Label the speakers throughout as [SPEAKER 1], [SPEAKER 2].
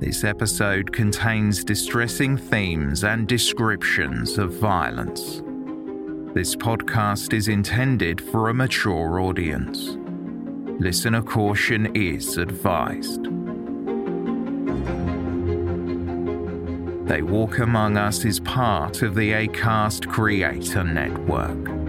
[SPEAKER 1] This episode contains distressing themes and descriptions of violence. This podcast is intended for a mature audience. Listener caution is advised. They Walk Among Us is part of the ACAST Creator Network.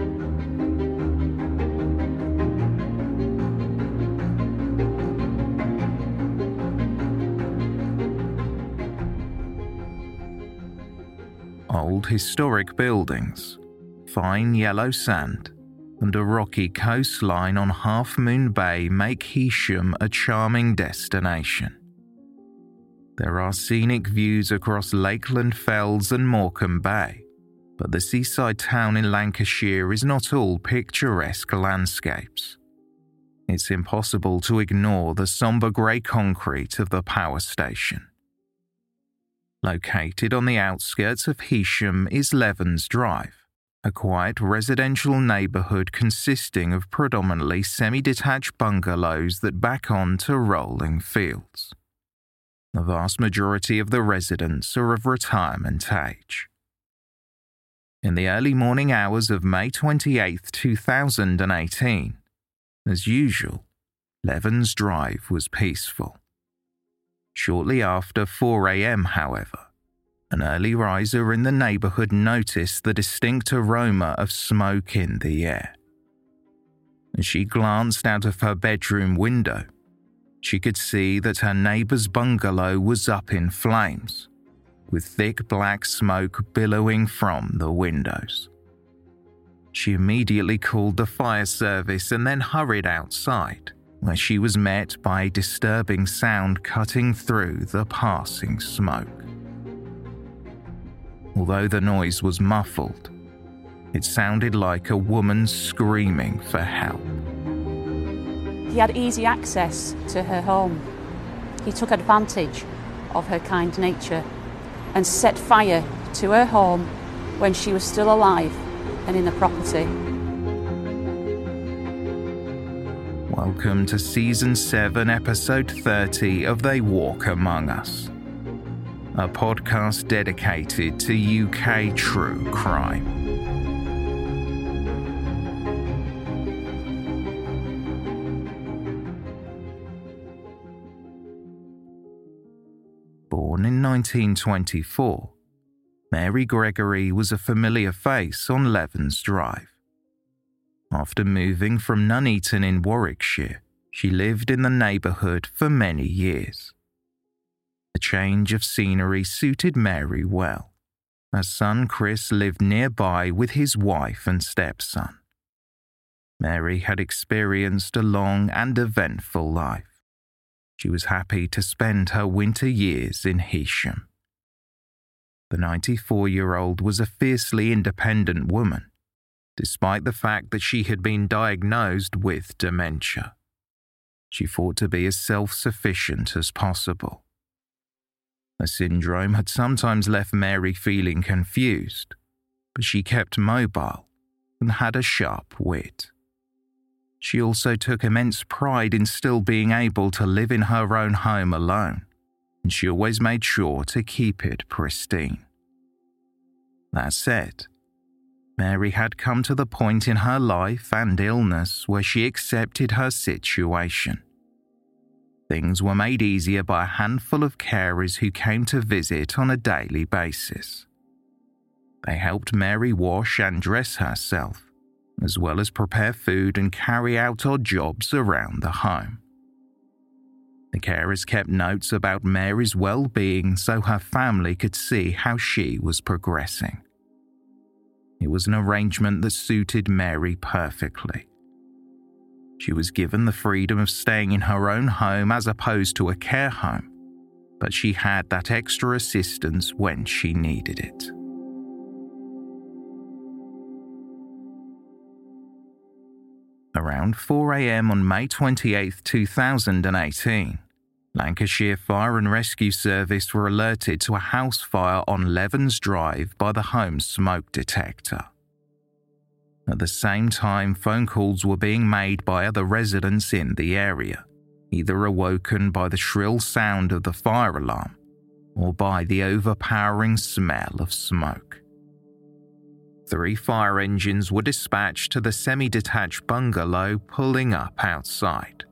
[SPEAKER 1] Old historic buildings, fine yellow sand, and a rocky coastline on Half Moon Bay make Heysham a charming destination. There are scenic views across Lakeland Fells and Morecambe Bay, but the seaside town in Lancashire is not all picturesque landscapes. It's impossible to ignore the sombre grey concrete of the power station. Located on the outskirts of Heysham is Levens Drive, a quiet residential neighbourhood consisting of predominantly semi detached bungalows that back onto rolling fields. The vast majority of the residents are of retirement age. In the early morning hours of May 28, 2018, as usual, Levens Drive was peaceful. Shortly after 4 am, however, an early riser in the neighbourhood noticed the distinct aroma of smoke in the air. As she glanced out of her bedroom window, she could see that her neighbor's bungalow was up in flames, with thick black smoke billowing from the windows. She immediately called the fire service and then hurried outside, where she was met by a disturbing sound cutting through the passing smoke. Although the noise was muffled, it sounded like a woman screaming for help.
[SPEAKER 2] He had easy access to her home. He took advantage of her kind nature and set fire to her home when she was still alive and in the property.
[SPEAKER 1] Welcome to Season 7, Episode 30 of They Walk Among Us, a podcast dedicated to UK true crime. Born in 1924, Mary Gregory was a familiar face on Levens Drive. After moving from Nuneaton in Warwickshire, she lived in the neighbourhood for many years. The change of scenery suited Mary well. Her son Chris lived nearby with his wife and stepson. Mary had experienced a long and eventful life. She was happy to spend her winter years in Heysham. the 94 year old was a fiercely independent woman, despite the fact that she had been diagnosed with dementia. She fought to be as self sufficient as possible. The syndrome had sometimes left Mary feeling confused, but she kept mobile and had a sharp wit. She also took immense pride in still being able to live in her own home alone, and she always made sure to keep it pristine. That said, Mary had come to the point in her life and illness where she accepted her situation. Things were made easier by a handful of carers who came to visit on a daily basis. They helped Mary wash and dress herself, as well as prepare food and carry out odd jobs around the home. The carers kept notes about Mary's well being so her family could see how she was progressing. It was an arrangement that suited Mary perfectly. She was given the freedom of staying in her own home as opposed to a care home, but she had that extra assistance when she needed it. Around 4am on May 28, 2018, Lancashire Fire and Rescue Service were alerted to a house fire on Levens Drive by the home smoke detector. At the same time, phone calls were being made by other residents in the area, either awoken by the shrill sound of the fire alarm or by the overpowering smell of smoke. Three fire engines were dispatched to the semi detached bungalow pulling up outside.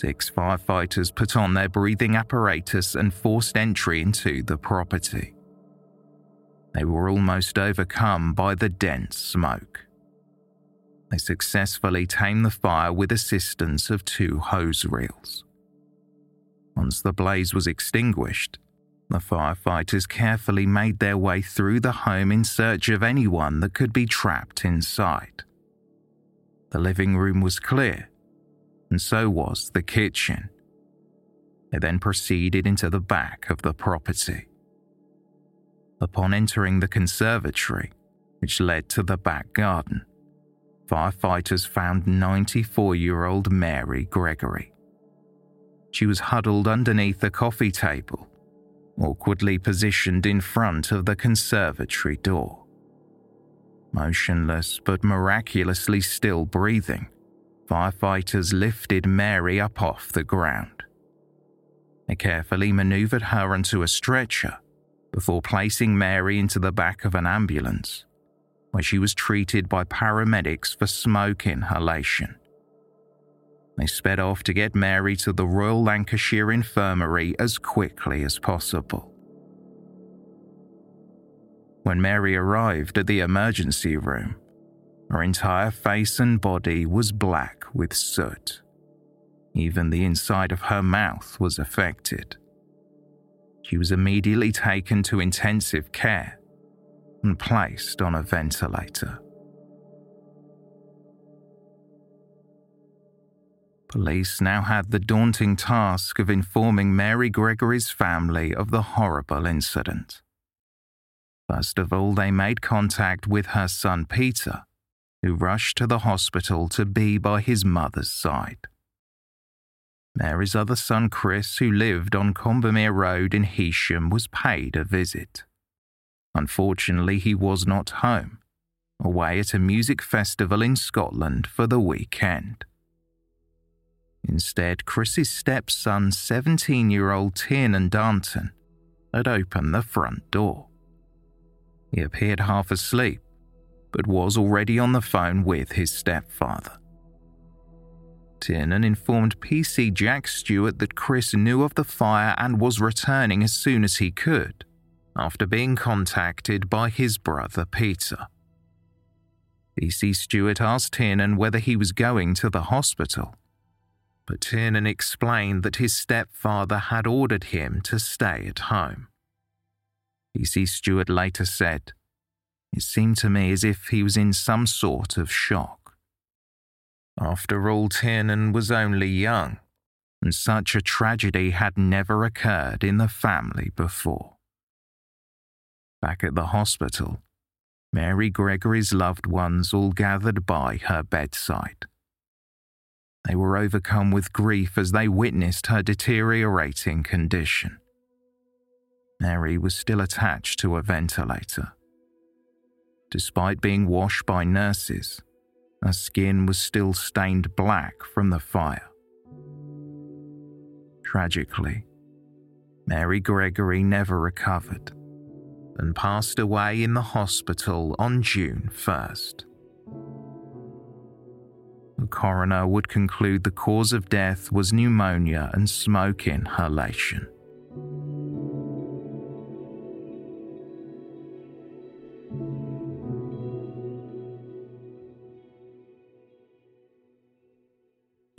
[SPEAKER 1] Six firefighters put on their breathing apparatus and forced entry into the property. They were almost overcome by the dense smoke. They successfully tamed the fire with assistance of two hose reels. Once the blaze was extinguished, the firefighters carefully made their way through the home in search of anyone that could be trapped inside. The living room was clear, and so was the kitchen. They then proceeded into the back of the property. Upon entering the conservatory, which led to the back garden, firefighters found 94 year old Mary Gregory. She was huddled underneath a coffee table awkwardly positioned in front of the conservatory door. Motionless but miraculously still breathing, firefighters lifted Mary up off the ground. They carefully maneuvered her onto a stretcher before placing Mary into the back of an ambulance, where she was treated by paramedics for smoke inhalation. They sped off to get Mary to the Royal Lancashire Infirmary as quickly as possible. When Mary arrived at the emergency room, her entire face and body was black with soot. Even the inside of her mouth was affected. She was immediately taken to intensive care and placed on a ventilator. Police now had the daunting task of informing Mary Gregory's family of the horrible incident. First of all, they made contact with her son Peter, who rushed to the hospital to be by his mother's side. Mary's other son Chris, who lived on Combermere Road in Heysham, was paid a visit. Unfortunately, he was not home, away at a music festival in Scotland for the weekend. Instead, Chris's stepson, 17 year old Tiernan Darnton, had opened the front door. He appeared half asleep, but was already on the phone with his stepfather. Tiernan informed PC Jack Stewart that Chris knew of the fire and was returning as soon as he could, after being contacted by his brother Peter. PC Stewart asked Tiernan whether he was going to the hospital but Tiernan explained that his stepfather had ordered him to stay at home. PC Stewart later said, It seemed to me as if he was in some sort of shock. After all, Tiernan was only young, and such a tragedy had never occurred in the family before. Back at the hospital, Mary Gregory's loved ones all gathered by her bedside. They were overcome with grief as they witnessed her deteriorating condition. Mary was still attached to a ventilator. Despite being washed by nurses, her skin was still stained black from the fire. Tragically, Mary Gregory never recovered and passed away in the hospital on June 1st. The coroner would conclude the cause of death was pneumonia and smoke inhalation.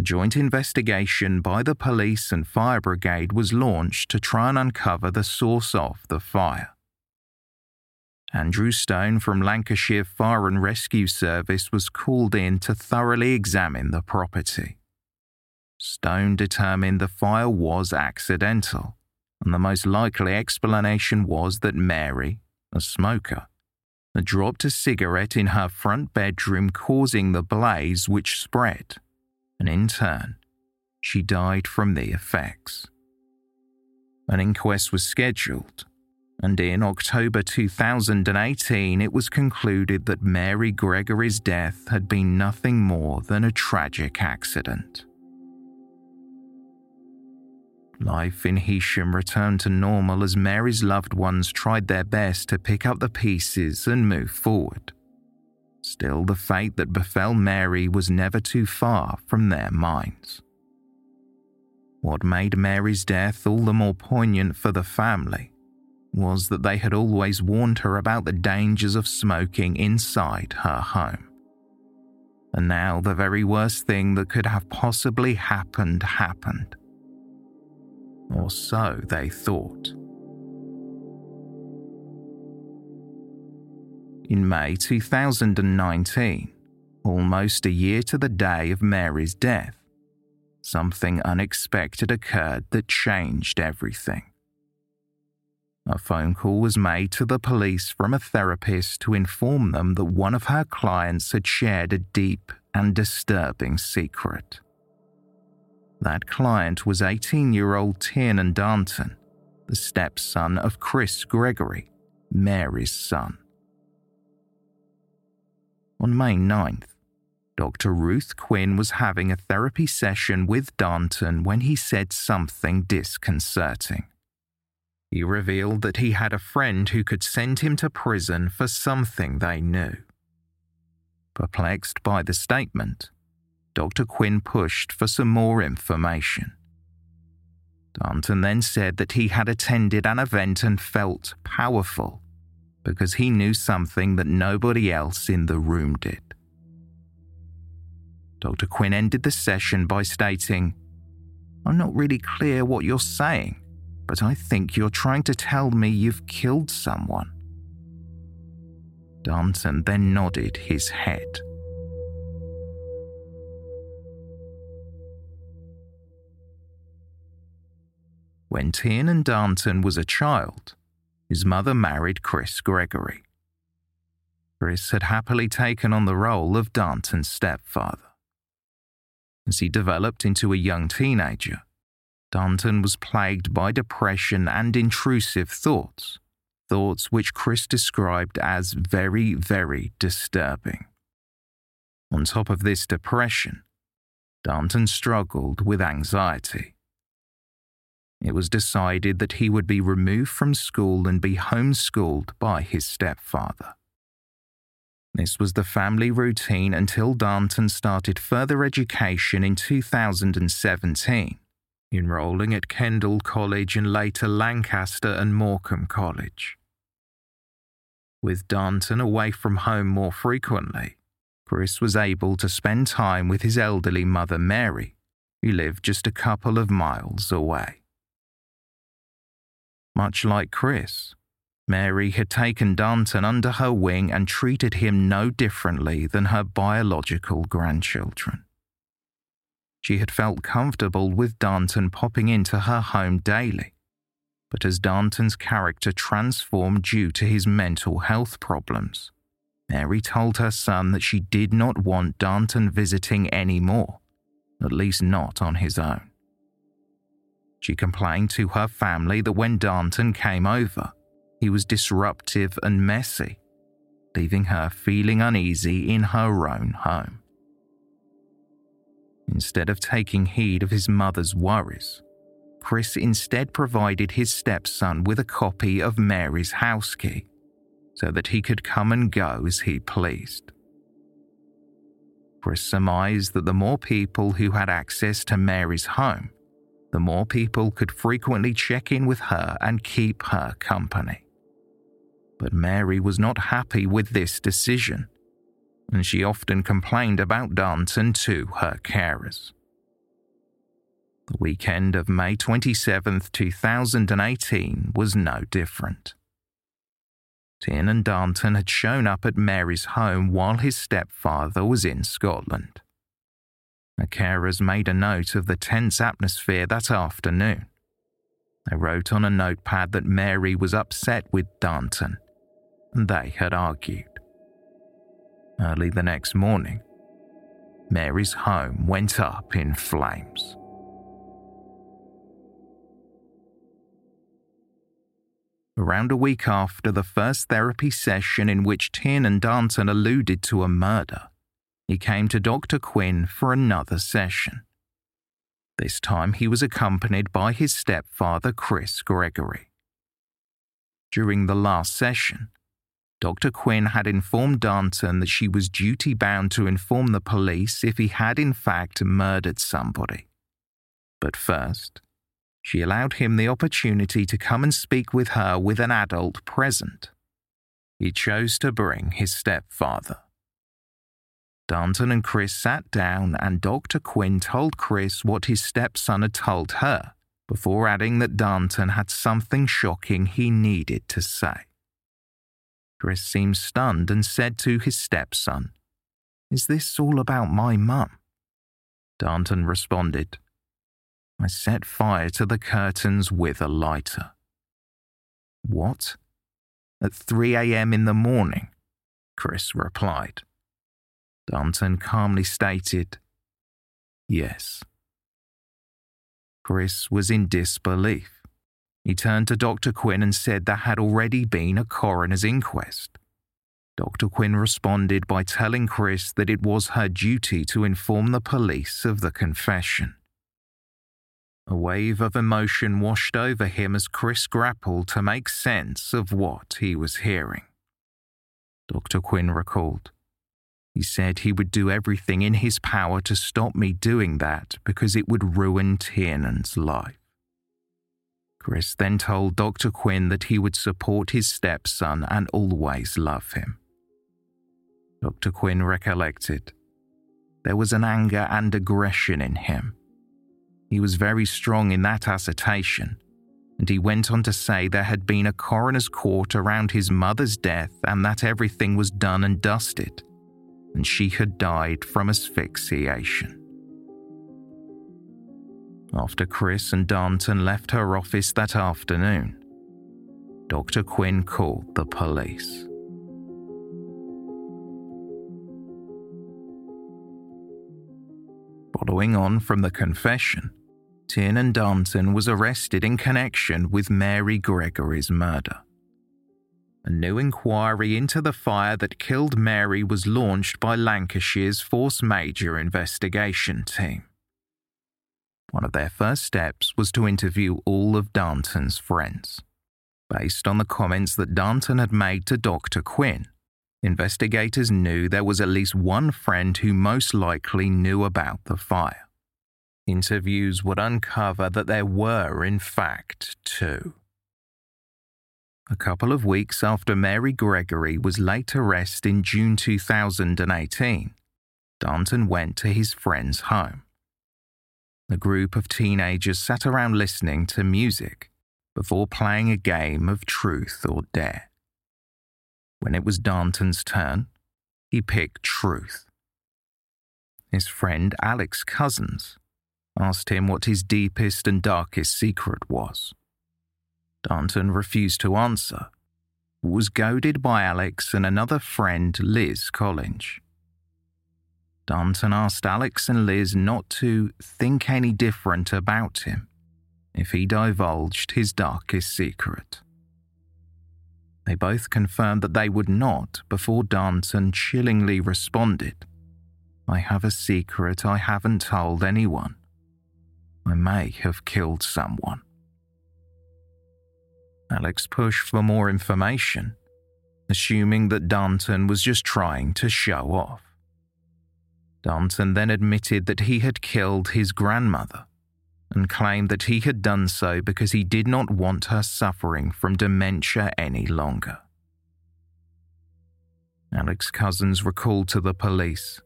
[SPEAKER 1] A joint investigation by the police and fire brigade was launched to try and uncover the source of the fire. Andrew Stone from Lancashire Fire and Rescue Service was called in to thoroughly examine the property. Stone determined the fire was accidental, and the most likely explanation was that Mary, a smoker, had dropped a cigarette in her front bedroom, causing the blaze which spread and in turn, she died from the effects. An inquest was scheduled, and in October 2018 it was concluded that Mary Gregory's death had been nothing more than a tragic accident. Life in Heysham returned to normal as Mary's loved ones tried their best to pick up the pieces and move forward. Still, the fate that befell Mary was never too far from their minds. What made Mary's death all the more poignant for the family was that they had always warned her about the dangers of smoking inside her home. And now the very worst thing that could have possibly happened happened. Or so they thought. In May 2019, almost a year to the day of Mary's death, something unexpected occurred that changed everything. A phone call was made to the police from a therapist to inform them that one of her clients had shared a deep and disturbing secret. That client was 18 year old Tiernan Darnton, the stepson of Chris Gregory, Mary's son. On May 9th, Dr. Ruth Quinn was having a therapy session with Darnton when he said something disconcerting. He revealed that he had a friend who could send him to prison for something they knew. Perplexed by the statement, Dr. Quinn pushed for some more information. Darnton then said that he had attended an event and felt powerful because he knew something that nobody else in the room did. Dr. Quinn ended the session by stating, I'm not really clear what you're saying, but I think you're trying to tell me you've killed someone. Darnton then nodded his head. When Tiernan Darnton was a child, his mother married Chris Gregory. Chris had happily taken on the role of Darnton's stepfather. As he developed into a young teenager, Darnton was plagued by depression and intrusive thoughts, thoughts which Chris described as very, very disturbing. On top of this depression, Darnton struggled with anxiety it was decided that he would be removed from school and be homeschooled by his stepfather. This was the family routine until Darnton started further education in 2017, enrolling at Kendal College and later Lancaster and Morecambe College. With Darnton away from home more frequently, Chris was able to spend time with his elderly mother Mary, who lived just a couple of miles away. Much like Chris, Mary had taken Darnton under her wing and treated him no differently than her biological grandchildren. She had felt comfortable with Darnton popping into her home daily, but as Darnton's character transformed due to his mental health problems, Mary told her son that she did not want Darnton visiting any more, at least not on his own. She complained to her family that when Darnton came over, he was disruptive and messy, leaving her feeling uneasy in her own home. Instead of taking heed of his mother's worries, Chris instead provided his stepson with a copy of Mary's house key so that he could come and go as he pleased. Chris surmised that the more people who had access to Mary's home, the more people could frequently check in with her and keep her company. But Mary was not happy with this decision, and she often complained about Darnton to her carers. The weekend of May 27, 2018 was no different. Tiernan Darnton had shown up at Mary's home while his stepfather was in Scotland. The carers made a note of the tense atmosphere that afternoon. They wrote on a notepad that Mary was upset with Darnton, and they had argued. Early the next morning, Mary's home went up in flames. Around a week after the first therapy session in which Tiernan Darnton alluded to a murder, he came to Dr. Quinn for another session. This time he was accompanied by his stepfather, Chris Gregory. During the last session, Dr. Quinn had informed Darnton that she was duty bound to inform the police if he had in fact murdered somebody. But first, she allowed him the opportunity to come and speak with her with an adult present. He chose to bring his stepfather. Darnton and Chris sat down, and Dr. Quinn told Chris what his stepson had told her, before adding that Darnton had something shocking he needed to say. Chris seemed stunned and said to his stepson, Is this all about my mum? Darnton responded, I set fire to the curtains with a lighter. What? At 3 a.m. in the morning? Chris replied. Darnton calmly stated, Yes. Chris was in disbelief. He turned to Dr. Quinn and said there had already been a coroner's inquest. Dr. Quinn responded by telling Chris that it was her duty to inform the police of the confession. A wave of emotion washed over him as Chris grappled to make sense of what he was hearing. Dr. Quinn recalled. He said he would do everything in his power to stop me doing that because it would ruin Tiernan's life. Chris then told Dr. Quinn that he would support his stepson and always love him. Dr. Quinn recollected. There was an anger and aggression in him. He was very strong in that assertion, and he went on to say there had been a coroner's court around his mother's death and that everything was done and dusted and she had died from asphyxiation. After Chris and Darnton left her office that afternoon, Dr. Quinn called the police. Following on from the confession, Tiernan Darnton was arrested in connection with Mary Gregory's murder a new inquiry into the fire that killed Mary was launched by Lancashire's Force Major investigation team. One of their first steps was to interview all of Darnton's friends. Based on the comments that Darnton had made to Dr. Quinn, investigators knew there was at least one friend who most likely knew about the fire. Interviews would uncover that there were, in fact, two. A couple of weeks after Mary Gregory was laid to rest in June 2018, Darnton went to his friend's home. A group of teenagers sat around listening to music before playing a game of truth or dare. When it was Darnton's turn, he picked truth. His friend Alex Cousins asked him what his deepest and darkest secret was. Darnton refused to answer, was goaded by Alex and another friend, Liz Collinge. Darnton asked Alex and Liz not to think any different about him if he divulged his darkest secret. They both confirmed that they would not before Darnton chillingly responded, I have a secret I haven't told anyone. I may have killed someone. Alex pushed for more information, assuming that Darnton was just trying to show off. Darnton then admitted that he had killed his grandmother and claimed that he had done so because he did not want her suffering from dementia any longer. Alex Cousins recalled to the police.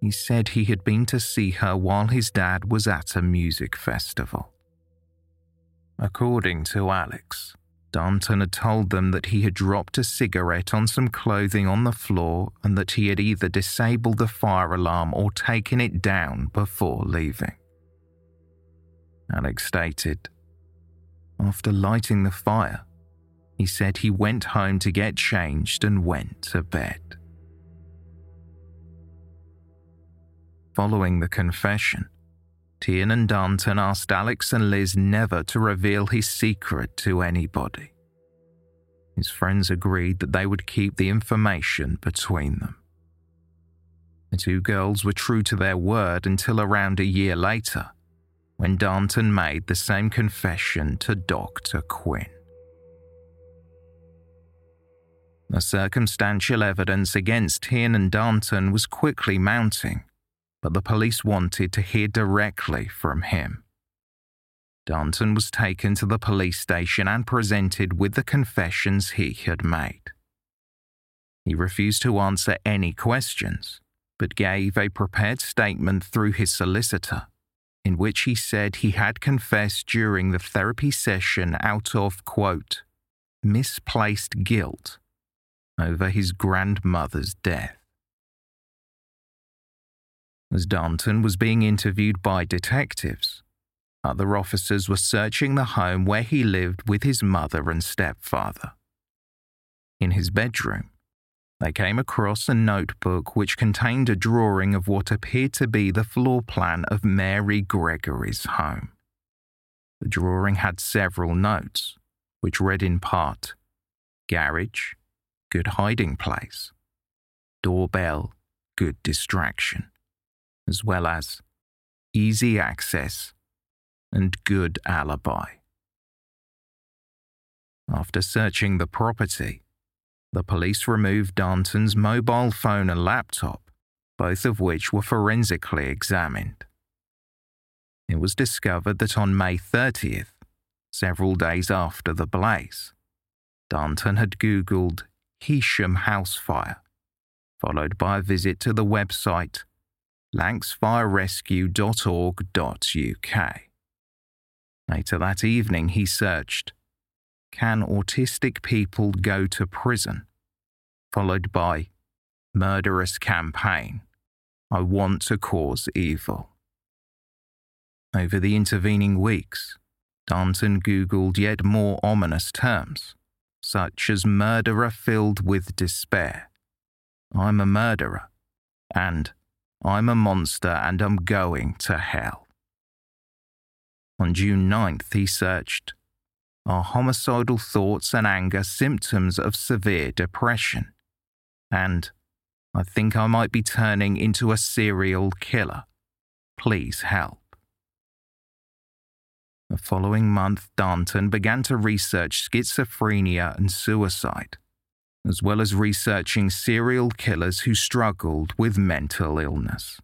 [SPEAKER 1] He said he had been to see her while his dad was at a music festival. According to Alex, Darnton had told them that he had dropped a cigarette on some clothing on the floor and that he had either disabled the fire alarm or taken it down before leaving. Alex stated, After lighting the fire, he said he went home to get changed and went to bed. Following the confession, Tiernan Darnton asked Alex and Liz never to reveal his secret to anybody. His friends agreed that they would keep the information between them. The two girls were true to their word until around a year later, when Darnton made the same confession to Dr. Quinn. The circumstantial evidence against Tiernan Darnton was quickly mounting but the police wanted to hear directly from him. Darnton was taken to the police station and presented with the confessions he had made. He refused to answer any questions, but gave a prepared statement through his solicitor, in which he said he had confessed during the therapy session out of, quote, misplaced guilt over his grandmother's death. As Darnton was being interviewed by detectives, other officers were searching the home where he lived with his mother and stepfather. In his bedroom, they came across a notebook which contained a drawing of what appeared to be the floor plan of Mary Gregory's home. The drawing had several notes, which read in part Garage, good hiding place, doorbell, good distraction as well as easy access and good alibi. After searching the property, the police removed Darnton's mobile phone and laptop, both of which were forensically examined. It was discovered that on May 30th, several days after the blaze, Darnton had Googled Heysham House Fire, followed by a visit to the website lancsfirerescue.org.uk. Later that evening, he searched, Can autistic people go to prison? Followed by, Murderous campaign. I want to cause evil. Over the intervening weeks, Darnton Googled yet more ominous terms, such as murderer filled with despair, I'm a murderer, and I'm a monster and I'm going to hell. On June 9th, he searched Are homicidal thoughts and anger symptoms of severe depression? And I think I might be turning into a serial killer. Please help. The following month, Darnton began to research schizophrenia and suicide as well as researching serial killers who struggled with mental illness.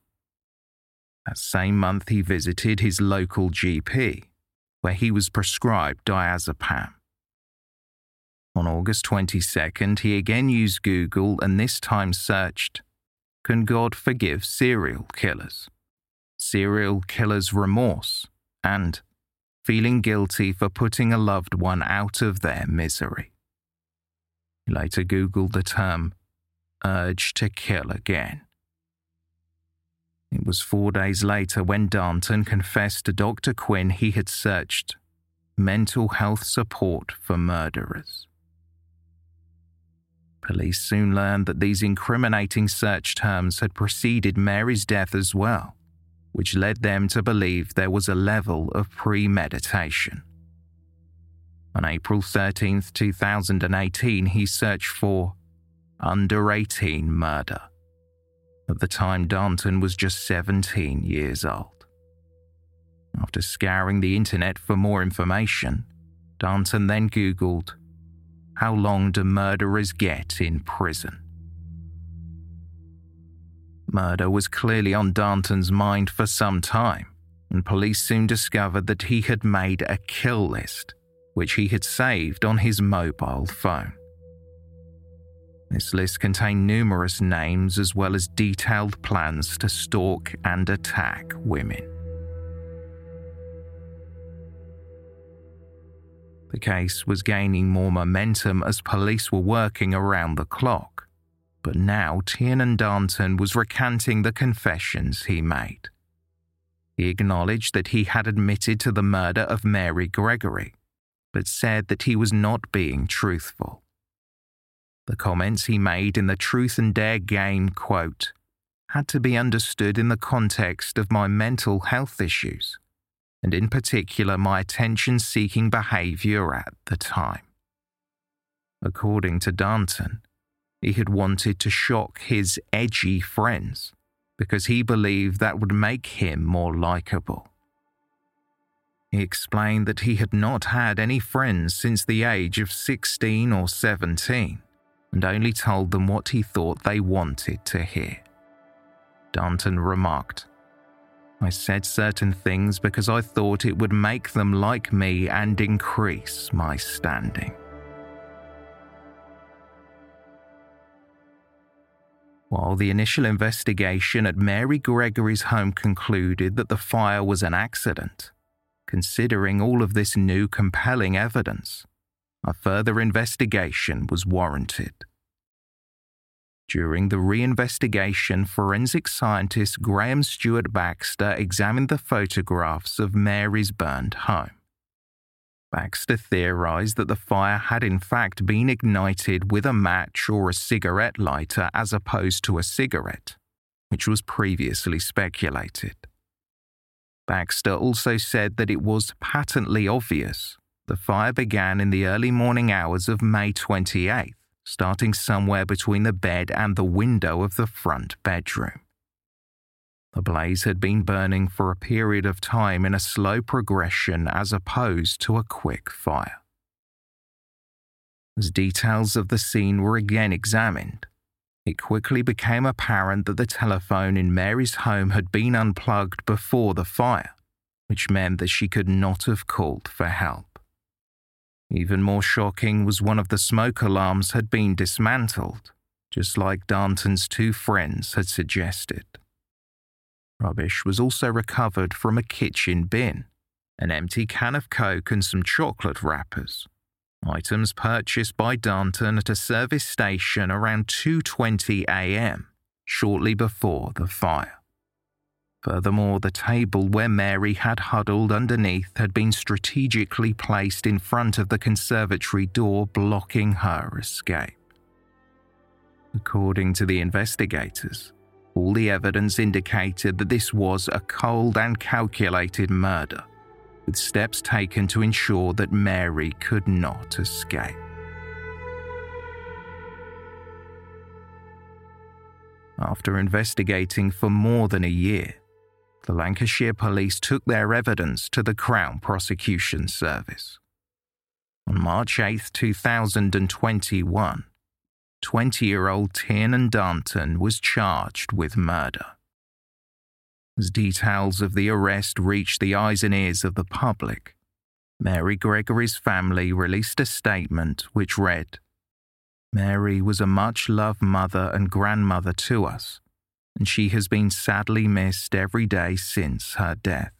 [SPEAKER 1] That same month, he visited his local GP, where he was prescribed diazepam. On August 22nd, he again used Google and this time searched Can God forgive serial killers? Serial killers' remorse, and feeling guilty for putting a loved one out of their misery. He later Googled the term urge to kill again. It was four days later when Darnton confessed to Dr. Quinn he had searched mental health support for murderers. Police soon learned that these incriminating search terms had preceded Mary's death as well, which led them to believe there was a level of premeditation. On April 13, 2018, he searched for under 18 murder. At the time, Darnton was just 17 years old. After scouring the internet for more information, Darnton then Googled how long do murderers get in prison? Murder was clearly on Darnton's mind for some time, and police soon discovered that he had made a kill list, which he had saved on his mobile phone. This list contained numerous names as well as detailed plans to stalk and attack women. The case was gaining more momentum as police were working around the clock. But now Tiernan Darnton was recanting the confessions he made. He acknowledged that he had admitted to the murder of Mary Gregory, but said that he was not being truthful. The comments he made in the Truth and Dare game, quote, had to be understood in the context of my mental health issues and in particular my attention seeking behaviour at the time. According to Darnton, he had wanted to shock his edgy friends because he believed that would make him more likable. He explained that he had not had any friends since the age of 16 or 17 and only told them what he thought they wanted to hear. Darnton remarked, I said certain things because I thought it would make them like me and increase my standing. While the initial investigation at Mary Gregory's home concluded that the fire was an accident, considering all of this new compelling evidence, a further investigation was warranted. During the reinvestigation, forensic scientist Graham Stewart Baxter examined the photographs of Mary's burned home. Baxter theorized that the fire had in fact been ignited with a match or a cigarette lighter as opposed to a cigarette, which was previously speculated. Baxter also said that it was patently obvious the fire began in the early morning hours of May 28th starting somewhere between the bed and the window of the front bedroom. The blaze had been burning for a period of time in a slow progression as opposed to a quick fire. As details of the scene were again examined, it quickly became apparent that the telephone in Mary's home had been unplugged before the fire, which meant that she could not have called for help. Even more shocking was one of the smoke alarms had been dismantled, just like Darnton's two friends had suggested. Rubbish was also recovered from a kitchen bin, an empty can of Coke and some chocolate wrappers. Items purchased by Darnton at a service station around 2:20 a.m., shortly before the fire. Furthermore, the table where Mary had huddled underneath had been strategically placed in front of the conservatory door, blocking her escape. According to the investigators, all the evidence indicated that this was a cold and calculated murder, with steps taken to ensure that Mary could not escape. After investigating for more than a year, the Lancashire Police took their evidence to the Crown Prosecution Service. On March 8, 2021, 20 year old Tiernan Darnton was charged with murder. As details of the arrest reached the eyes and ears of the public, Mary Gregory's family released a statement which read Mary was a much loved mother and grandmother to us and she has been sadly missed every day since her death.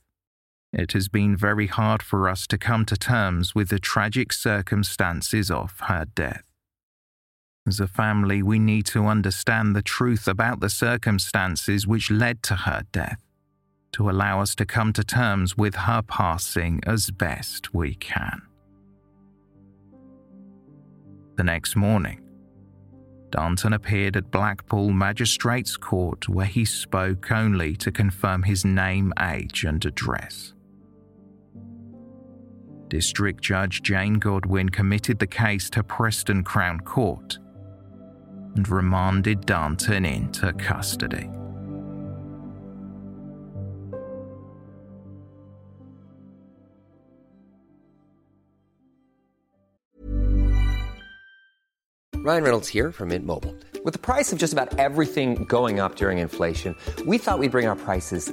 [SPEAKER 1] It has been very hard for us to come to terms with the tragic circumstances of her death. As a family, we need to understand the truth about the circumstances which led to her death. to allow us to come to terms with her passing as best we can. The next morning, Darnton appeared at Blackpool Magistrates Court where he spoke only to confirm his name, age, and address. District Judge Jane Godwin committed the case to Preston Crown Court and remanded Darnton into custody.
[SPEAKER 3] Ryan Reynolds here from Mint Mobile. With the price of just about everything going up during inflation, we thought we'd bring our prices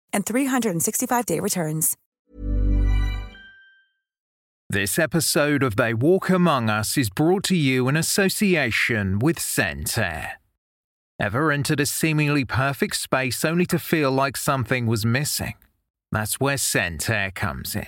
[SPEAKER 4] and 365-day returns.
[SPEAKER 1] This episode of They Walk Among Us is brought to you in association with ScentAir. Ever entered a seemingly perfect space only to feel like something was missing? That's where ScentAir comes in.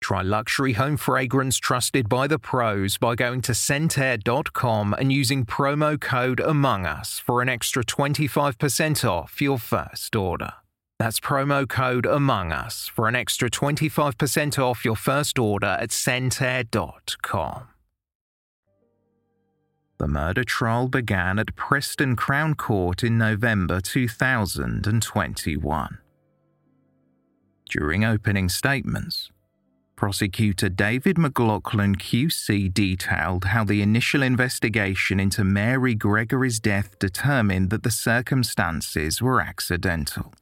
[SPEAKER 1] Try luxury home fragrance trusted by the pros by going to ScentAir.com and using promo code Among Us for an extra 25% off your first order. That's promo code Among Us for an extra 25% off your first order at ScentAir.com. The murder trial began at Preston Crown Court in November 2021. During opening statements, Prosecutor David McLaughlin QC detailed how the initial investigation into Mary Gregory's death determined that the circumstances were accidental.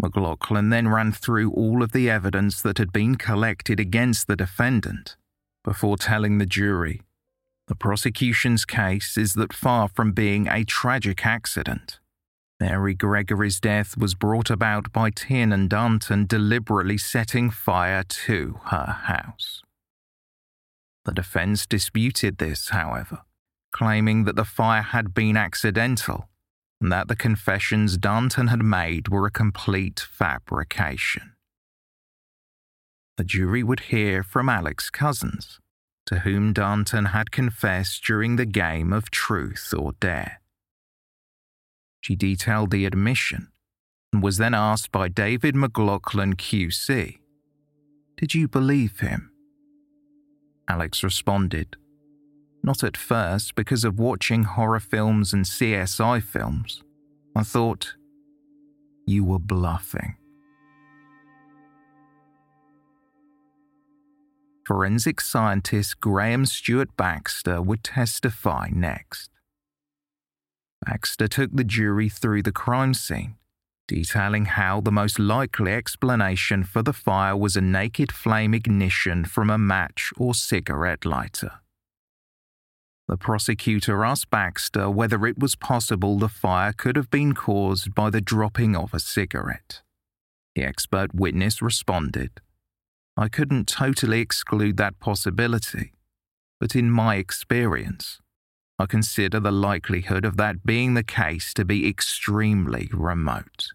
[SPEAKER 1] McLaughlin then ran through all of the evidence that had been collected against the defendant before telling the jury the prosecution's case is that far from being a tragic accident, Mary Gregory's death was brought about by Tiernan Darnton deliberately setting fire to her house. The defense disputed this, however, claiming that the fire had been accidental and that the confessions Darnton had made were a complete fabrication. The jury would hear from Alex Cousins, to whom Darnton had confessed during the game of truth or dare. She detailed the admission and was then asked by David McLaughlin QC, Did you believe him? Alex responded, Not at first because of watching horror films and CSI films. I thought, You were bluffing. Forensic scientist Graham Stewart Baxter would testify next. Baxter took the jury through the crime scene, detailing how the most likely explanation for the fire was a naked flame ignition from a match or cigarette lighter. The prosecutor asked Baxter whether it was possible the fire could have been caused by the dropping of a cigarette. The expert witness responded I couldn't totally exclude that possibility, but in my experience, I consider the likelihood of that being the case to be extremely remote.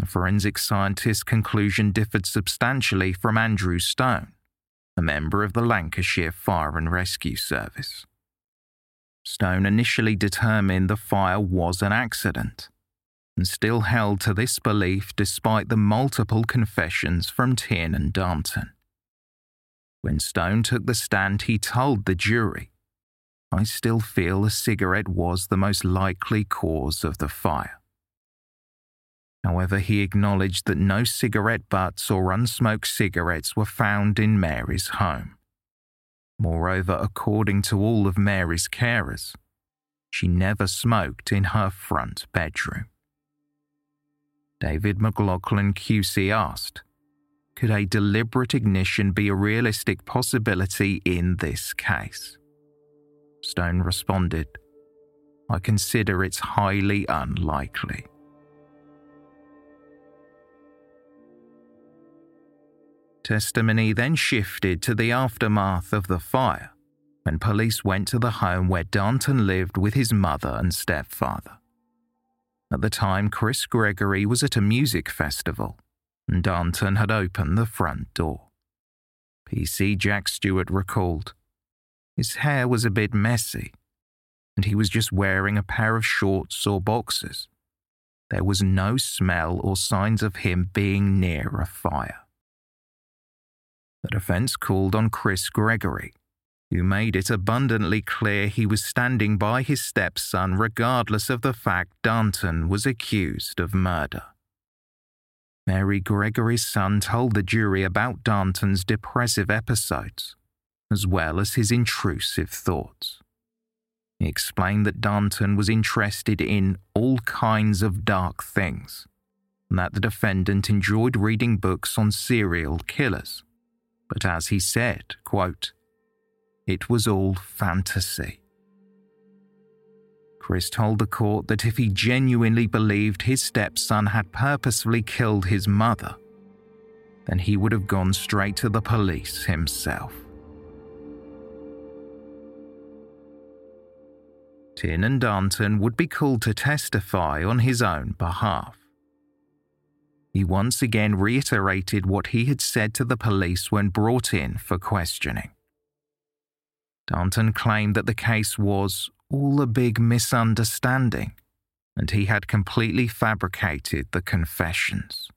[SPEAKER 1] The forensic scientist's conclusion differed substantially from Andrew Stone, a member of the Lancashire Fire and Rescue Service. Stone initially determined the fire was an accident and still held to this belief despite the multiple confessions from Tiernan and Darnton. When Stone took the stand, he told the jury, I still feel a cigarette was the most likely cause of the fire. However, he acknowledged that no cigarette butts or unsmoked cigarettes were found in Mary's home. Moreover, according to all of Mary's carers, she never smoked in her front bedroom. David McLaughlin QC asked, Could a deliberate ignition be a realistic possibility in this case? Stone responded, I consider it's highly unlikely. Testimony then shifted to the aftermath of the fire when police went to the home where Darnton lived with his mother and stepfather. At the time, Chris Gregory was at a music festival, and Darnton had opened the front door. PC Jack Stewart recalled. His hair was a bit messy, and he was just wearing a pair of shorts or boxers. There was no smell or signs of him being near a fire. The defense called on Chris Gregory, who made it abundantly clear he was standing by his stepson regardless of the fact Darnton was accused of murder. Mary Gregory's son told the jury about Darnton's depressive episodes, as well as his intrusive thoughts. He explained that Darnton was interested in all kinds of dark things, and that the defendant enjoyed reading books on serial killers. But as he said, quote, it was all fantasy. Chris told the court that if he genuinely believed his stepson had purposefully killed his mother, then he would have gone straight to the police himself. Tiernan Darnton would be called to testify on his own behalf. He once again reiterated what he had said to the police when brought in for questioning. Darnton claimed that the case was all a big misunderstanding and he had completely fabricated the confessions.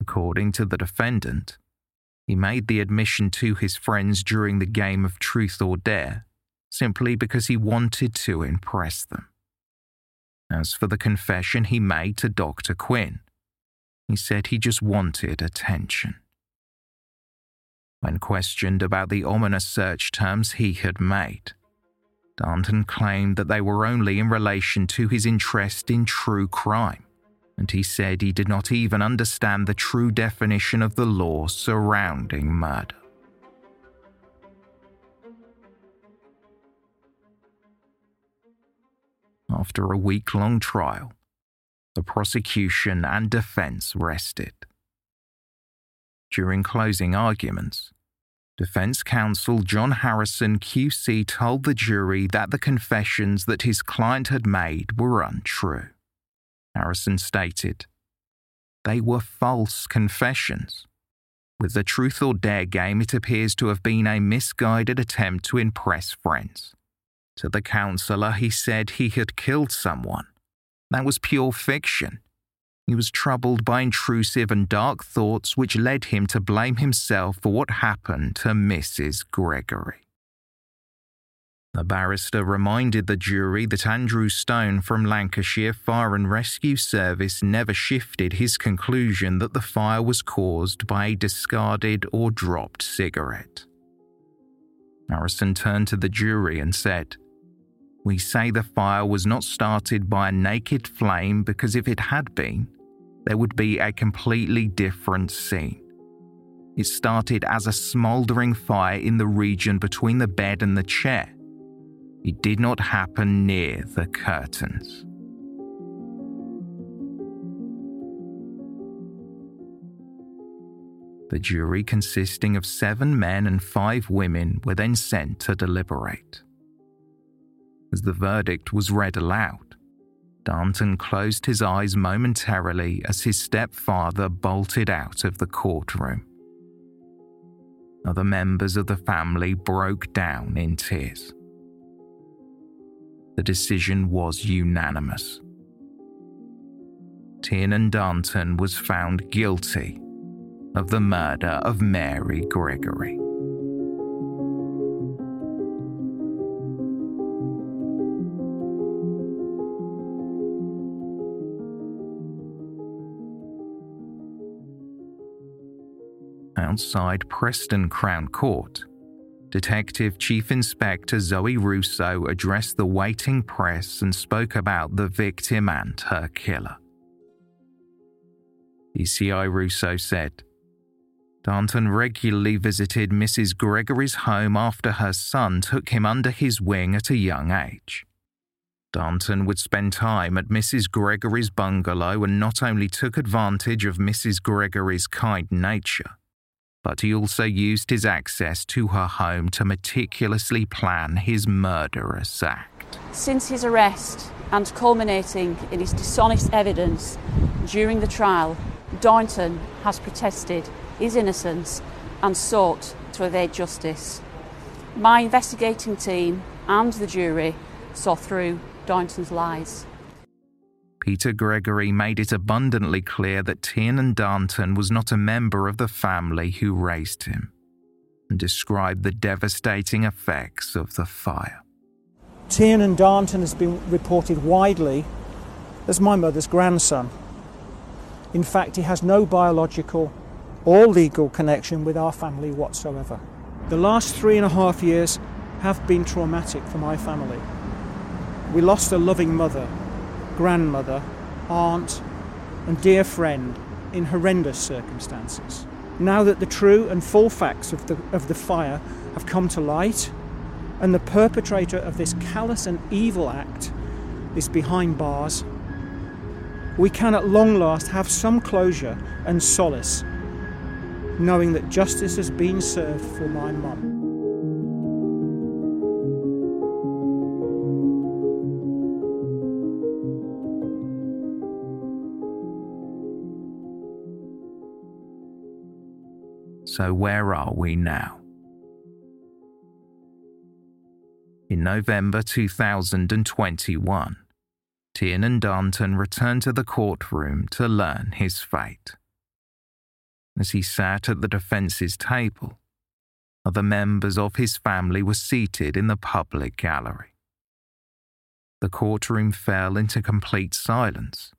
[SPEAKER 1] According to the defendant, he made the admission to his friends during the game of truth or dare simply because he wanted to impress them. As for the confession he made to Dr. Quinn, he said he just wanted attention. When questioned about the ominous search terms he had made, Darnton claimed that they were only in relation to his interest in true crime, and he said he did not even understand the true definition of the law surrounding murder. After a week long trial, the prosecution and defense rested. During closing arguments, Defense counsel John Harrison QC told the jury that the confessions that his client had made were untrue. Harrison stated, They were false confessions. With the truth or dare game, it appears to have been a misguided attempt to impress friends. To the counselor, he said he had killed someone. That was pure fiction. He was troubled by intrusive and dark thoughts which led him to blame himself for what happened to Mrs. Gregory. The barrister reminded the jury that Andrew Stone from Lancashire Fire and Rescue Service never shifted his conclusion that the fire was caused by a discarded or dropped cigarette. Harrison turned to the jury and said, We say the fire was not started by a naked flame because if it had been, there would be a completely different scene. It started as a smouldering fire in the region between the bed and the chair. It did not happen near the curtains. The jury, consisting of seven men and five women, were then sent to deliberate. As the verdict was read aloud, Darnton closed his eyes momentarily as his stepfather bolted out of the courtroom. Other members of the family broke down in tears. The decision was unanimous. Tiernan Darnton was found guilty of the murder of Mary Gregory. Outside Preston Crown Court, Detective Chief Inspector Zoe Russo addressed the waiting press and spoke about the victim and her killer. DCI Russo said, Darnton regularly visited Mrs. Gregory's home after her son took him under his wing at a young age. Darnton would spend time at Mrs. Gregory's bungalow and not only took advantage of Mrs. Gregory's kind nature, but he also used his access to her home to meticulously plan his murderous act.
[SPEAKER 2] Since his arrest and culminating in his dishonest evidence during the trial, Darnton has protested his innocence and sought to evade justice. My investigating team and the jury saw through Darnton's lies.
[SPEAKER 1] Peter Gregory made it abundantly clear that Tiernan Darnton was not a member of the family who raised him, and described the devastating effects of the fire.
[SPEAKER 5] Tiernan Darnton has been reported widely as my mother's grandson. In fact, he has no biological or legal connection with our family whatsoever. The last three and a half years have been traumatic for my family. We lost a loving mother grandmother, aunt, and dear friend in horrendous circumstances. Now that the true and full facts of the, of the fire have come to light, and the perpetrator of this callous and evil act is behind bars, we can at long last have some closure and solace, knowing that justice has been served for my mum.
[SPEAKER 1] So, where are we now? In November 2021, Tiernan Darnton returned to the courtroom to learn his fate. As he sat at the defence's table, other members of his family were seated in the public gallery. The courtroom fell into complete silence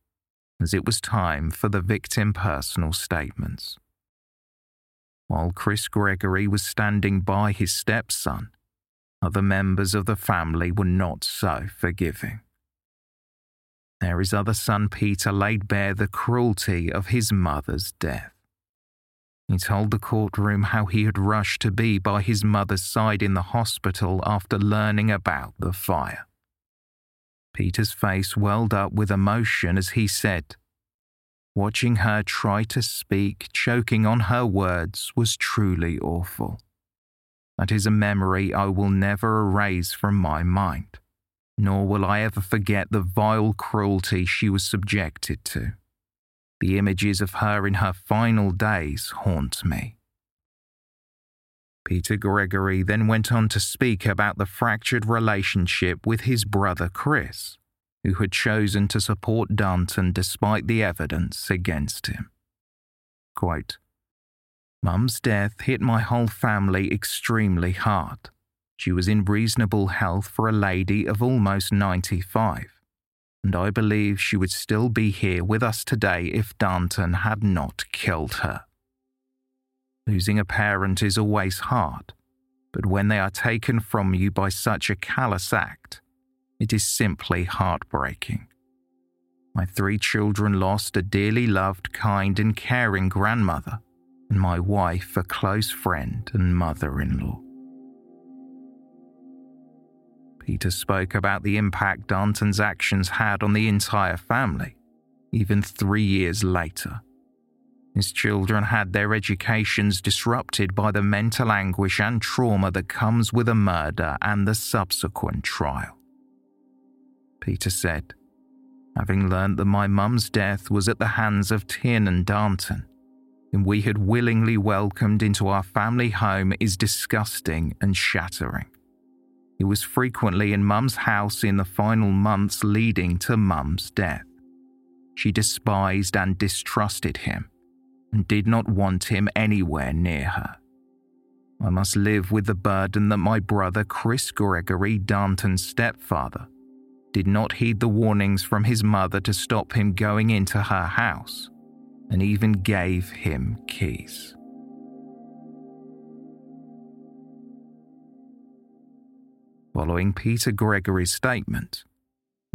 [SPEAKER 1] as it was time for the victim personal statements while Chris Gregory was standing by his stepson, other members of the family were not so forgiving. There his other son Peter laid bare the cruelty of his mother's death. He told the courtroom how he had rushed to be by his mother's side in the hospital after learning about the fire. Peter's face welled up with emotion as he said, Watching her try to speak, choking on her words, was truly awful. That is a memory I will never erase from my mind, nor will I ever forget the vile cruelty she was subjected to. The images of her in her final days haunt me. Peter Gregory then went on to speak about the fractured relationship with his brother Chris, who had chosen to support Darnton despite the evidence against him. Quote, Mum's death hit my whole family extremely hard. She was in reasonable health for a lady of almost 95, and I believe she would still be here with us today if Darnton had not killed her. Losing a parent is always hard, but when they are taken from you by such a callous act, it is simply heartbreaking. My three children lost a dearly loved, kind, and caring grandmother, and my wife a close friend and mother in law. Peter spoke about the impact Darnton's actions had on the entire family, even three years later. His children had their educations disrupted by the mental anguish and trauma that comes with a murder and the subsequent trial. Peter said, Having learnt that my mum's death was at the hands of Tiernan Darnton, whom we had willingly welcomed into our family home, is disgusting and shattering. He was frequently in Mum's house in the final months leading to Mum's death. She despised and distrusted him and did not want him anywhere near her. I must live with the burden that my brother Chris Gregory, Darnton's stepfather, did not heed the warnings from his mother to stop him going into her house, and even gave him keys. Following Peter Gregory's statement,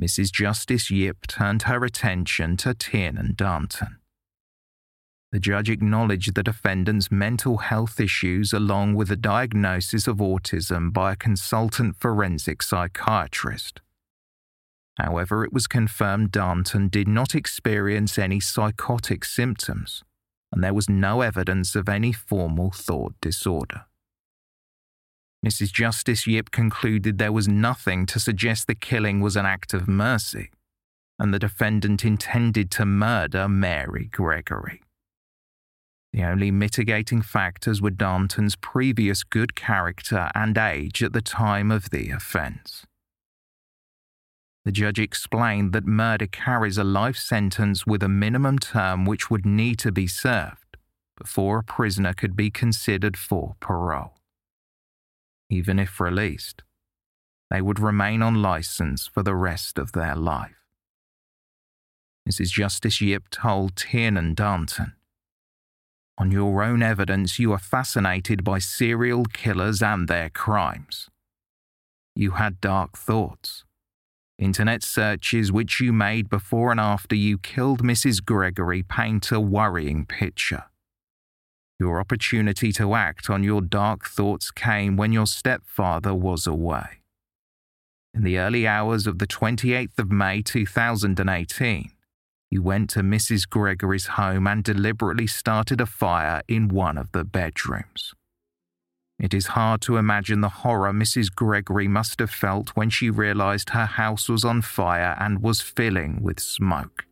[SPEAKER 1] Mrs. Justice Yip turned her attention to Tiernan Darnton. The judge acknowledged the defendant's mental health issues along with a diagnosis of autism by a consultant forensic psychiatrist. However, it was confirmed Darnton did not experience any psychotic symptoms, and there was no evidence of any formal thought disorder. Mrs. Justice Yip concluded there was nothing to suggest the killing was an act of mercy, and the defendant intended to murder Mary Gregory. The only mitigating factors were Darnton's previous good character and age at the time of the offence. The judge explained that murder carries a life sentence with a minimum term which would need to be served before a prisoner could be considered for parole. Even if released, they would remain on license for the rest of their life. Mrs. Justice Yip told Tiernan Darnton on your own evidence, you are fascinated by serial killers and their crimes. You had dark thoughts. Internet searches which you made before and after you killed Mrs. Gregory paint a worrying picture. Your opportunity to act on your dark thoughts came when your stepfather was away. In the early hours of the 28th of May 2018, you went to Mrs. Gregory's home and deliberately started a fire in one of the bedrooms. It is hard to imagine the horror Mrs. Gregory must have felt when she realized her house was on fire and was filling with smoke.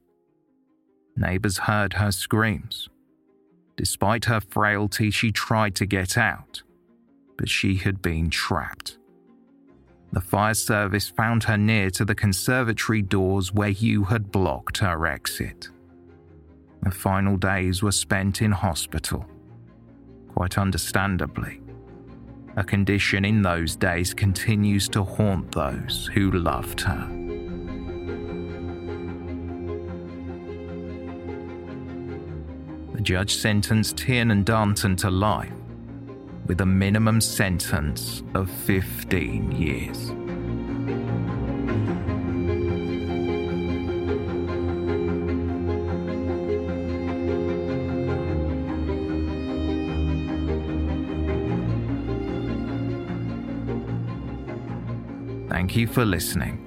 [SPEAKER 1] Neighbors heard her screams. Despite her frailty, she tried to get out, but she had been trapped. The fire service found her near to the conservatory doors where you had blocked her exit. The final days were spent in hospital. Quite understandably. A condition in those days continues to haunt those who loved her. The judge sentenced Tiernan Darnton to life with a minimum sentence of 15 years. Thank you for listening,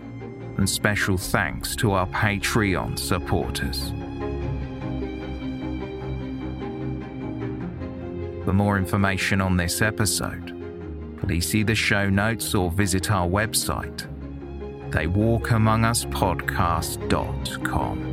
[SPEAKER 1] and special thanks to our Patreon supporters. For more information on this episode, Please see the show notes or visit our website, theywalkamonguspodcast.com.